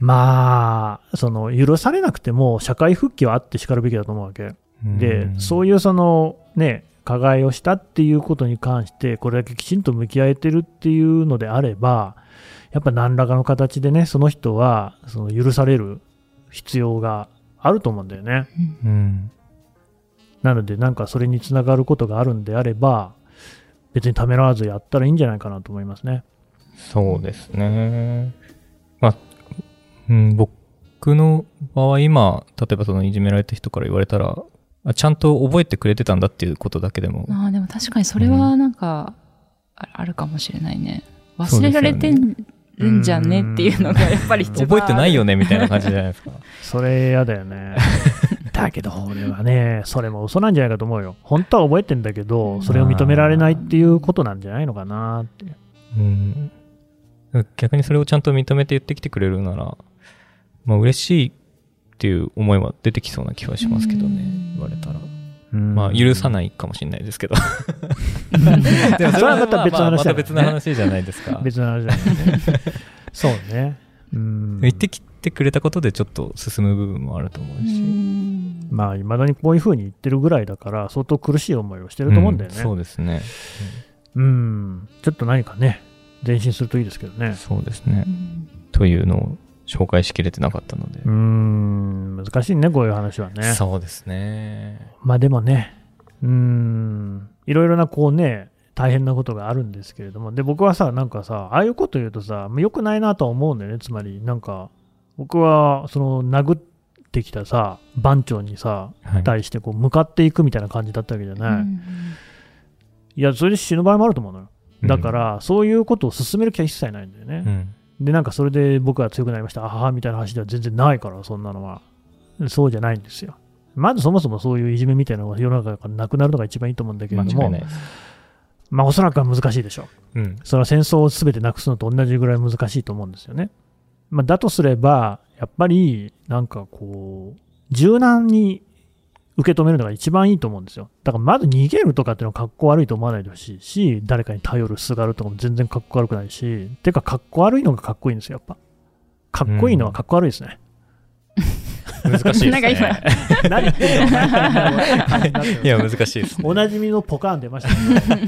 まあ、その許されなくても社会復帰はあってしかるべきだと思うわけ。で、そういうそのね、加害をしたっていうことに関して、これだけきちんと向き合えてるっていうのであれば、やっぱ何らかの形でね、その人はその許される必要があると思うんだよね。うん。なので、なんかそれにつながることがあるんであれば、別にためらわずやったらいいんじゃないかなと思いますね。そうですね。まあ、うん、僕の場合今、例えばそのいじめられた人から言われたら、あちゃんと覚えてくれてたんだっていうことだけでも、ああ、でも確かにそれはなんか、ああるかもしれないね。忘れられてるんじゃねっていうのがやっぱり一番。覚えてないよねみたいな感じじゃないですか。それ嫌だよね。だけど、俺はね、それも嘘なんじゃないかと思うよ。本当は覚えてんだけど、それを認められないっていうことなんじゃないのかなって。うん。逆にそれをちゃんと認めて言ってきてくれるなら、まあ嬉しいっていう思いは出てきそうな気はしますけどね、言われたら。まあ許さい。ないかもしれないですけど。でもそれはまた別の話別の話じゃないですか。別の話だよね。そうね。うん。言ってきてくれたことでちょっと進む部分もあると思ううし。んまあ、いまだにこういうふうに言ってるぐらいだから、相当苦しい思いをしてると思うんだよね。うんそうですね。うん。ちょっと何かね、前進するといいですけどね。そうですねう。んというのを紹介しきれてなかったのでうー。ん、難しいね、こういう話はね。そうですね。まあでもね、うーん、いろいろなこうね、大変なことがあるんですけれども、で、僕はさ、なんかさ、ああいうこと言うとさ、良くないなとは思うんだよね、つまり、なんか、僕は、その、殴ってきたさ、番長にさ、はい。対してこう向かっていくみたいな感じだったわけじゃない。うんいや、それで死ぬ場合もあると思うのよ。だから、そういうことを進める気は一切ないんだよね。うん、で、なんかそれで僕は強くなりました、あははみたいな話では全然ないから、そんなのは。そうじゃないんですよ。まずそもそもそういういじめみたいなのが世の中からなくなるのが一番いいと思うんだけれども。まあおそらくは難しいでしょう。うん。それは戦争を全てなくすのと同じぐらい難しいと思うんですよね。まあ、だとすれば、やっぱりなんかこう、柔軟に受け止めるのが一番いいと思うんですよ。だからまず逃げるとかっていうのはかっこ悪いと思わないでほしいし、誰かに頼る、すがるとかも全然かっこ悪くないし、てかかっこ悪いのがかっこいいんですよ、やっぱ。かっこいいのはかっこ悪いですね。難しいですね。なんか今 何言ってんのいや、難しいですね。おなじみのポカーン出ましたね。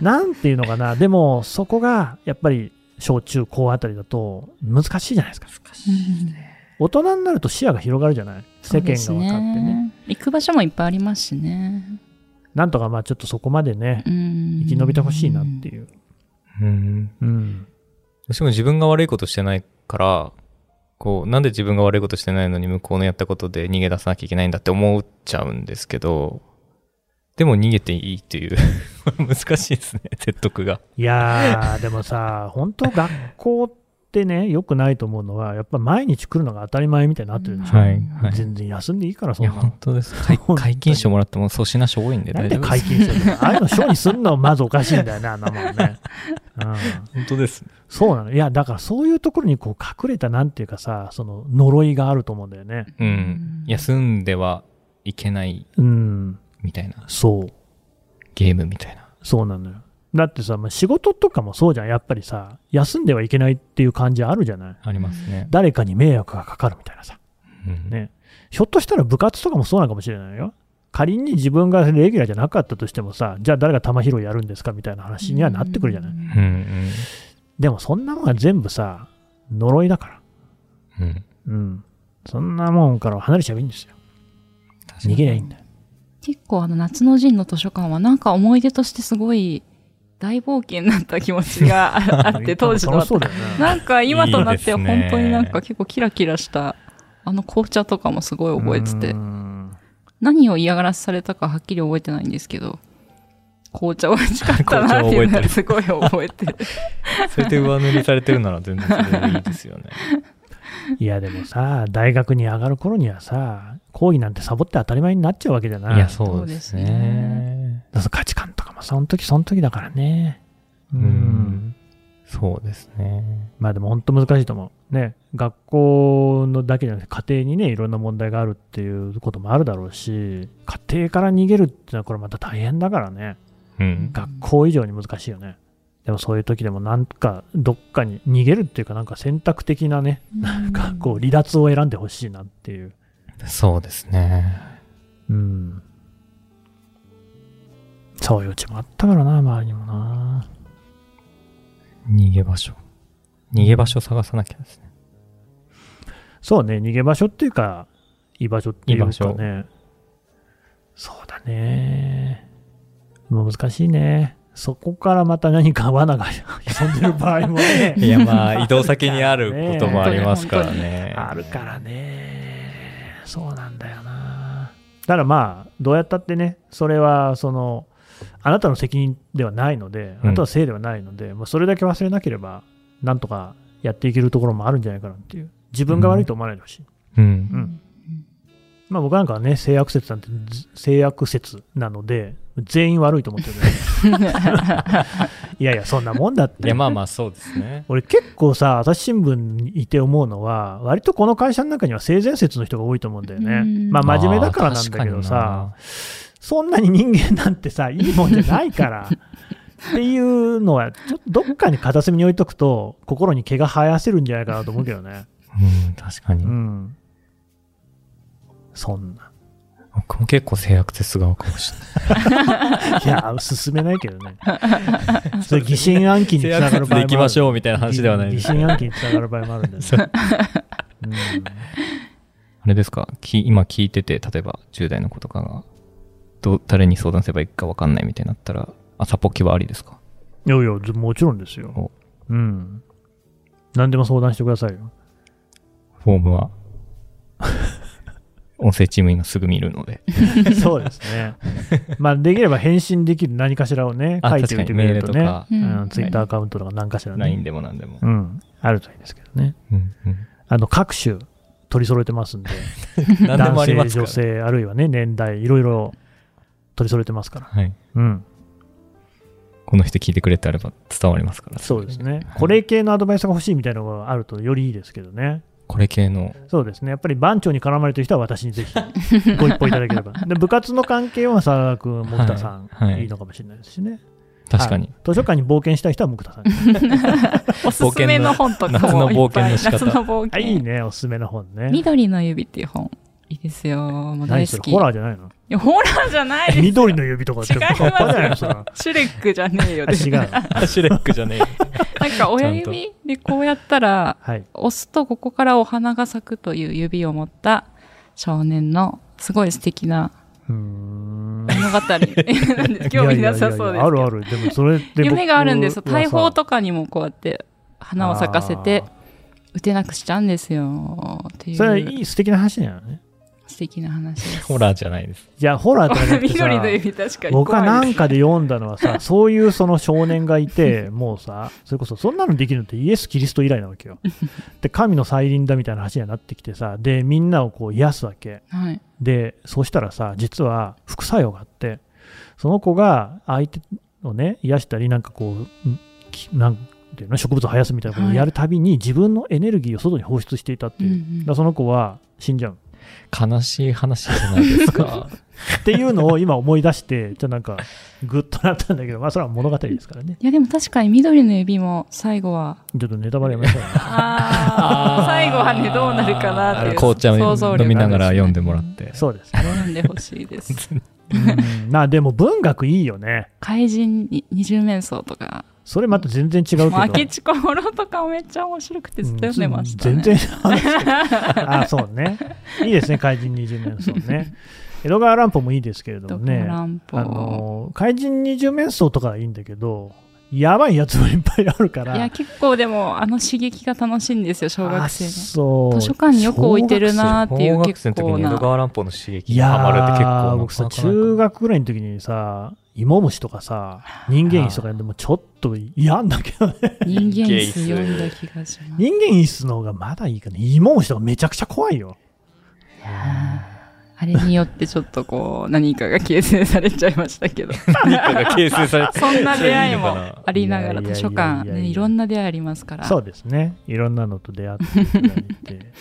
なんていうのかな、でもそこがやっぱり小中高あたりだと難しいじゃないですか。大人になると視野が広がるじゃない世間が分かってそうですね。行く場所もいっぱいありますしね。なんとかまあちょっとそこまでね、生生き延びてほしいなっていう。うん。うん。どうしても自分が悪いことしてないから、こう、なんで自分が悪いことしてないのに向こうのやったことで逃げ出さなきゃいけないんだって思っちゃうんですけど、でも逃げていいっていう、難しいですね、説得が。いやー、でもさ、本当学校っってね、良くないと思うのは、やっぱ毎日来るのが当たり前みたいになってるでしょ。はいはい全然休んでいいから、そんなの本。当です。解禁賞もらっても粗品賞多いんで大丈夫解禁してるのああいうの賞にすんの？まずおかしいんだよね、あんなもんね。うん、本当です。そうなの。いや、だからそういうところにこう隠れたなんていうかさ、その呪いがあると思うんだよね。うん。休んではいけないうん、みたいな。そう。ゲームみたいな。そうなのよ。だってさ、まあ仕事とかもそうじゃん。やっぱりさ、休んではいけないっていう感じあるじゃない。ありますね。誰かに迷惑がかかるみたいなさ。うんね。ひょっとしたら部活とかもそうなのかもしれないよ。仮に自分がレギュラーじゃなかったとしてもさ、じゃあ誰が球拾いやるんですかみたいな話にはなってくるじゃない。うんうん。でもそんなもんは全部さ、呪いだから。うん。うん。そんなもんからは離れちゃえばいいんですよ。逃げりゃいいんだよ。結構あの夏の陣の図書館はなんか思い出としてすごい大冒険だった気持ちがあ あって、当時の楽しそうだよね。なんか今となって本当になんか結構キラキラした、あの紅茶とかもすごい覚えててう、ん何を嫌がらせされたかはっきり覚えてないんですけど、紅茶美味しかったなっていうのは すごい覚えてる。それで上塗りされてるなら全然それでいいですよね。いやでもさ、大学に上がる頃にはさ、講義なんてサボって当たり前になっちゃうわけじゃない。いや、そうですそうですね。価値観とかもその時その時だからね。うう。ん。そうですね。まあでも本当難しいと思う。ね、学校のだけじゃなくて家庭にね、いろんな問題があるっていうこともあるだろうし、家庭から逃げるっていうのはこれまた大変だからね。うん。学校以上に難しいよね。でもそういう時でもなんかどっかに逃げるっていうかなんか選択的なね、なんかこう離脱を選んでほしいなっていう。そうですね。うん。そういううちもあったからな、周りにもな。逃げ場所。逃げ場所探さなきゃですね。そうね、逃げ場所っていうか、居場所っていうか居場所ね。そうだね。もう難しいね。そこからまた何か罠が潜んでる場合もね。いや、まあ、移動先にあることもありますからね。あるからね。そうなんだよな。だからまあ、どうやったってね、それは、その、あなたの責任ではないので、あなたのせいではないので、まあそれだけ忘れなければ、なんとかやっていけるところもあるんじゃないかなっていう。自分が悪いと思わないでほしい。うんう。ん。まあ僕なんかはね、性悪説なんて、ず性悪説なので、全員悪いと思ってるね。いやいや、そんなもんだっていや、。まあまあ、そうですね。俺結構さ、朝日新聞にいて思うのは、割とこの会社の中には性善説の人が多いと思うんだよね。うんまあ真面目だからなんだけどさ、そんなに人間なんてさ、いいもんじゃないから。っていうのは、ちょっとどっかに片隅に置いとくと、心に毛が生やせるんじゃないかなと思うけどね。うん、確かに。うん。そんな。僕も結構制約説が合うかもしれない。いや、進めないけどね。それ疑心暗鬼につながる場合もある。で行きましょうみたいな話ではないです。疑心暗鬼につながる場合もあるんだよそうね。うん あれですか？き今聞いてて、例えば10代の子とかが、どう誰に相談すればいいか分かんないみたいになったら、朝ポッキはありですか？いやいや、ずもちろんですよお。うん。何でも相談してくださいよ。フォームは、音声チーム今すぐ見るので。そうですね。まあ、できれば返信できる何かしらをね、あ書いておいてくれるとね。とかうん、ツイッターアカウントとか何かしらね。LINE でも何でも。うん。あるといいですけどね。うんうんあの、各種取り揃えてますんで。何でもありま男性。女性、あるいはね、年代、いろいろ取り揃えてますから。はい。うん。この人聞いてくれてあれば伝わりますから。そうですね。はいこれ系のアドバイスが欲しいみたいなのがあるとよりいいですけどね。これ系の、そうですね。やっぱり番長に絡まれてる人は私にぜひ ご一報いただければ。で、部活の関係は佐田君、木田さん、はいはいいいのかもしれないですしね。確かに。図書館に冒険したい人は木田さん。おすすめの本とか夏のもいっぱい冒険の仕方夏の冒あ、険。いいね、おすすめの本ね。緑の指っていう本。いいですよ。もう大好き。何それホラーじゃないの？いやホラーじゃないです。緑の指とかって違います半端じゃないのそれはシュレックじゃねえよ。あ違う。あシュレックじゃねえ。なんか親指でこうやったら、はい。押すとここからお花が咲くという指を持った少年のすごい素敵な。物語。なんで興味なさそうですあるある。でもそれ夢があるんです大砲とかにもこうやって花を咲かせてあ、打てなくしちゃうんですよ。っていう。それはいい素敵な話なのね。素敵な話です。ホラーじゃないです。いや、ホラーじゃなくてさ緑の指確かに僕はなんかで読んだのはさ、そういうその少年がいて、もうさ、それこそそんなのできるのってイエス・キリスト以来なわけよ。で、神の再臨だみたいな話にはなってきてさ、で、みんなをこう癒すわけ。はい。で、そうしたらさ、実は副作用があって、その子が相手をね、癒したり、なんかこう、なんていうの、植物を生やすみたいなことをやるたびに、自分のエネルギーを外に放出していたっていう。うんうんだその子は死んじゃう。悲しい話じゃないですか。っていうのを今思い出して、じゃあなんか、ぐっとなったんだけど、まあそれは物語ですからね。いやでも確かに緑の指も最後は、ちょっとネタバレやめましょうね。あー最後はね、どうなるかなっていう。紅茶想像力を飲みながら読んでもらって。そうですね。読んでほしいです。うんまあでも文学いいよね。怪人に二十面相とか、それまた全然違うけど。もう明智小五郎とかめっちゃ面白くてずっと読んでましたね。全然 あそうね。いいですね、怪人20面相ね。江戸川乱歩もいいですけれどもね。乱歩あの怪人20面相とかはいいんだけど、やばいやつもいっぱいあるから。いや、結構でも、あの刺激が楽しいんですよ、小学生あの。そう。図書館によく置いてるなーっていう小学生の時結構な。に江戸川乱歩の刺激にいやハマるって結構僕さ、中学ぐらいの時にさ、芋虫とかさ、人間椅子とかでもちょっと嫌んだけどね。人間椅子読んだ気がします。人間椅子の方がまだいいかな。芋虫とかめちゃくちゃ怖いよ。あれによってちょっとこう、何かが形成されちゃいましたけど。何かが形成されて そんな出会いもありながら、いやいやいやいや図書館、ね、いろんな出会いありますから。そうですね。いろんなのと出会っていただいて。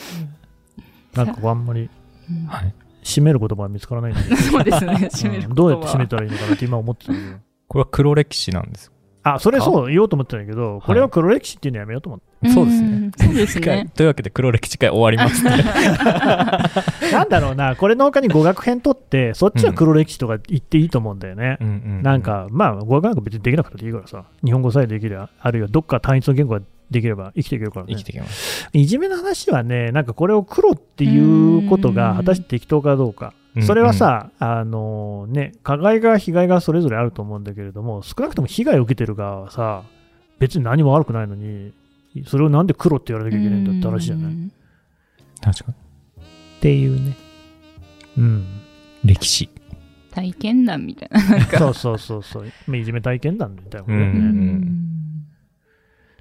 なんかあんまりうんはい。締める言葉は見つからないんだけど。そうですね、締めるうんどうやって締めたらいいのかなって今思ってたけど。これは黒歴史なんですよ。あ、それそう言おうと思ってたんだけど、これは黒歴史っていうのやめようと思って。そうですねん。そうですね。というわけで黒歴史会終わりますね。なんだろうな、これの他に語学編取って、そっちは黒歴史とか言っていいと思うんだよね。うんうんなん、か、まあ、語学なんか別にできなくていいからさ、日本語さえできれば、あるいはどっか単一の言語ができれば生きていけるからね生き。てきます。いじめの話はね、なんかこれを黒っていうことが果たして適当かどうか。うんそれはさ、あのね、加害側、被害側それぞれあると思うんだけれども、少なくとも被害を受けてる側はさ、別に何も悪くないのに、それをなんで黒って言われなきゃいけないんだって話じゃない？っうん確かに。ていうね。うん。歴史。体験談みたいな。なんかそうそうそうそう。まあいじめ体験談みたいなことだよね。うんうん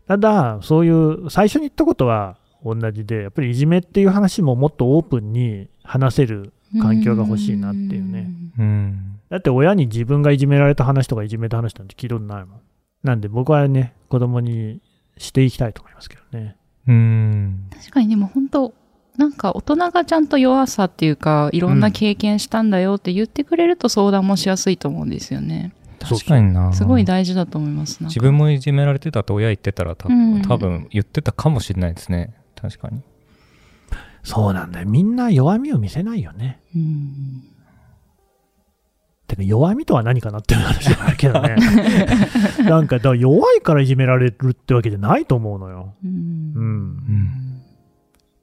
ただ、そういう、最初に言ったことは同じで、やっぱりいじめっていう話ももっとオープンに話せる環境が欲しいなっていうね。うん。だって親に自分がいじめられた話とかいじめた話なんて聞いたことないもん。なんで僕はね、子供にしていきたいと思いますけどね。うん。確かにでも本当なんか大人がちゃんと弱さっていうか、いろんな経験したんだよって言ってくれると相談もしやすいと思うんですよね。そう確かにな。すごい大事だと思います。自分もいじめられてたと親言ってたら多うん分多分言ってたかもしれないですね。確かに。そうなんだよ。みんな弱みを見せないよね。うんてか弱みとは何かなっていう話だけどね。なんか、だから弱いからいじめられるってわけじゃないと思うのよ。ううん。うん。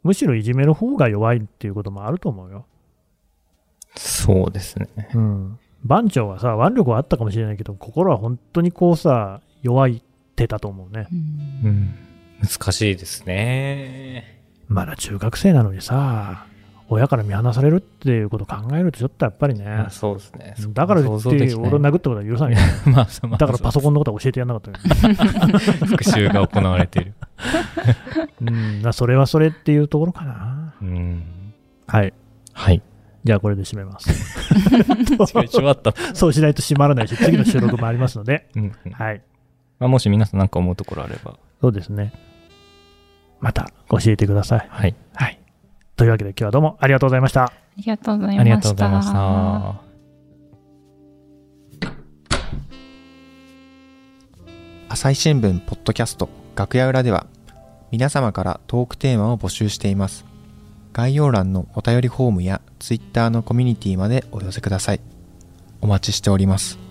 むしろいじめる方が弱いっていうこともあると思うよ。そうですね。うん。番長はさ、腕力はあったかもしれないけど、心は本当にこうさ、弱いってたと思うね。うんうん。難しいですね。まだ中学生なのにさ、親から見放されるっていうことを考えると、ちょっとやっぱりね、あそうですね。だからって、俺を殴ったことは許さないよ。まあ、まあだからパソンコンのことは教えてやんなかったよ。復習が行われている。うん、まあそれはそれっていうところかな。うん。はい。はい。じゃあこれで締めます。そうしないと締まらないし、次の収録もありますので、うんうんはい。まあ、もし皆さん何か思うところあれば。そうですね。また教えてください。はい。はい。というわけで今日はどうもありがとうございました。ありがとうございありがましとうございました。朝日新聞ポッドキャスト楽屋裏では皆様からトークテーマを募集しています概要欄のお便りフォームや Twitter のコミュニティまでお寄せください。お待ちしております。